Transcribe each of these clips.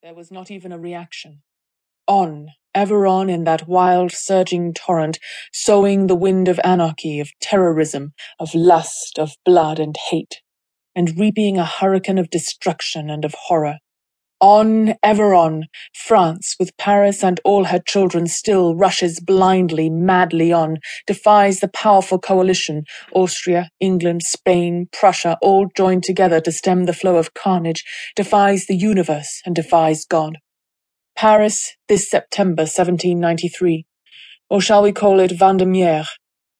There was not even a reaction. On, ever on in that wild, surging torrent, sowing the wind of anarchy, of terrorism, of lust, of blood and hate, and reaping a hurricane of destruction and of horror. On, ever on, France, with Paris and all her children still, rushes blindly, madly on, defies the powerful coalition, Austria, England, Spain, Prussia, all joined together to stem the flow of carnage, defies the universe and defies God. Paris, this September 1793. Or shall we call it Vendemiaire,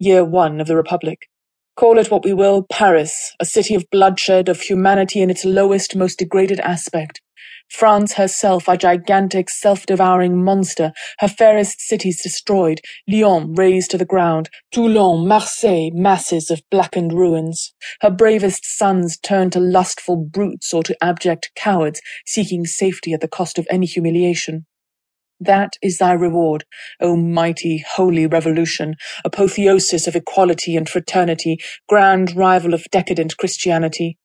year one of the Republic? Call it what we will, Paris, a city of bloodshed, of humanity in its lowest, most degraded aspect. France herself, a gigantic, self-devouring monster, her fairest cities destroyed, Lyon razed to the ground, Toulon, Marseille, masses of blackened ruins. Her bravest sons turned to lustful brutes or to abject cowards, seeking safety at the cost of any humiliation. That is thy reward, O mighty, holy revolution, apotheosis of equality and fraternity, grand rival of decadent Christianity.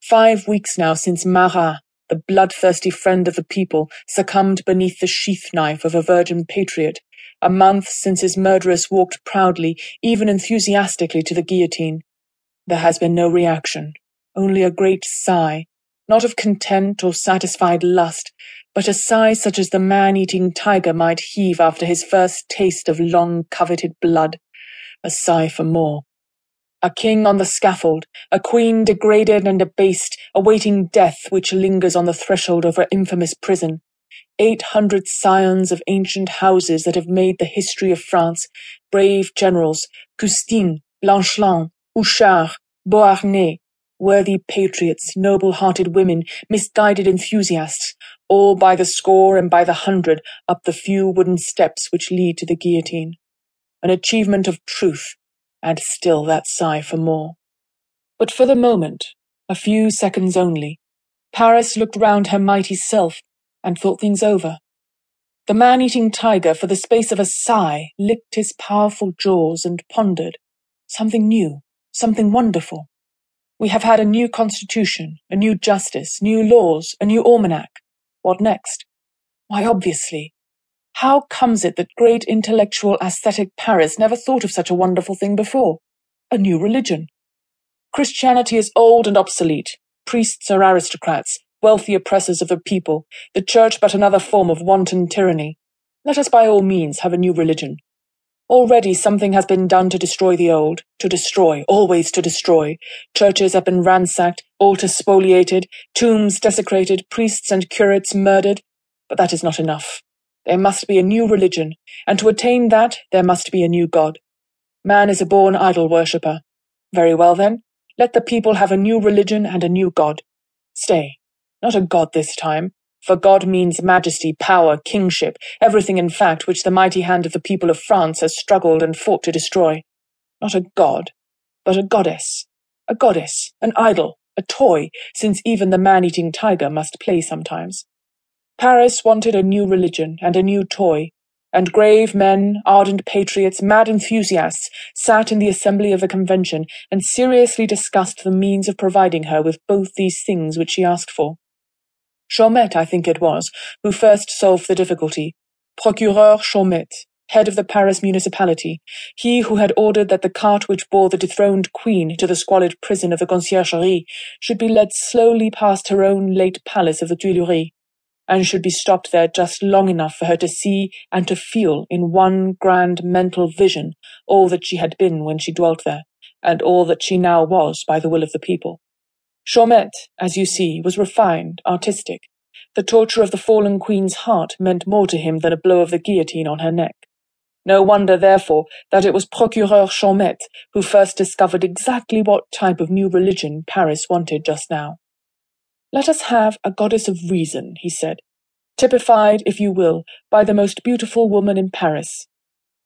Five weeks now since Marat, the bloodthirsty friend of the people, succumbed beneath the sheath knife of a virgin patriot, a month since his murderess walked proudly, even enthusiastically, to the guillotine. There has been no reaction, only a great sigh, not of content or satisfied lust, but a sigh such as the man-eating tiger might heave after his first taste of long-coveted blood, a sigh for more. A king on the scaffold, a queen degraded and abased, awaiting death which lingers on the threshold of her infamous prison. Eight hundred scions of ancient houses that have made the history of France, brave generals, Custine, Blanchelande, Houchard, Beauharnais, worthy patriots, noble-hearted women, misguided enthusiasts, all by the score and by the hundred up the few wooden steps which lead to the guillotine. An achievement of truth, and still that sigh for more. But for the moment, a few seconds only, Paris looked round her mighty self and thought things over. The man-eating tiger, for the space of a sigh, licked his powerful jaws and pondered. Something new, something wonderful. We have had a new constitution, a new justice, new laws, a new almanac. What next? Why, obviously, how comes it that great intellectual aesthetic Paris never thought of such a wonderful thing before? A new religion. Christianity is old and obsolete. Priests are aristocrats, wealthy oppressors of the people, the church but another form of wanton tyranny. Let us by all means have a new religion. Already something has been done to destroy the old, to destroy, always to destroy. Churches have been ransacked, altars spoliated, tombs desecrated, priests and curates murdered. But that is not enough. There must be a new religion, and to attain that there must be a new God. Man is a born idol worshipper. Very well then, let the people have a new religion and a new God. Stay, not a God this time, for God means majesty, power, kingship, everything in fact which the mighty hand of the people of France has struggled and fought to destroy. Not a God, but a goddess. A goddess, an idol, a toy, since even the man-eating tiger must play sometimes. Paris wanted a new religion and a new toy, and grave men, ardent patriots, mad enthusiasts sat in the assembly of the convention and seriously discussed the means of providing her with both these things which she asked for. Chaumette, I think it was, who first solved the difficulty. Procureur Chaumette, head of the Paris municipality, he who had ordered that the cart which bore the dethroned queen to the squalid prison of the Conciergerie should be led slowly past her own late palace of the Tuileries and should be stopped there just long enough for her to see and to feel in one grand mental vision all that she had been when she dwelt there, and all that she now was by the will of the people. Chaumette, as you see, was refined, artistic. The torture of the fallen queen's heart meant more to him than a blow of the guillotine on her neck. No wonder, therefore, that it was Procureur Chaumette who first discovered exactly what type of new religion Paris wanted just now. Let us have a goddess of reason, he said, typified, if you will, by the most beautiful woman in Paris.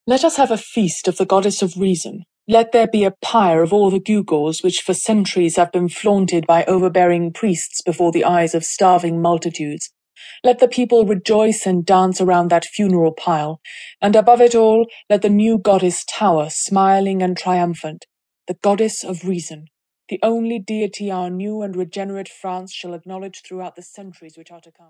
Let us have a feast of the goddess of reason. Let there be a pyre of all the gewgaws which for centuries have been flaunted by overbearing priests before the eyes of starving multitudes. Let the people rejoice and dance around that funeral pile, and above it all let the new goddess tower smiling and triumphant, the goddess of reason the only deity our new and regenerate France shall acknowledge throughout the centuries which are to come.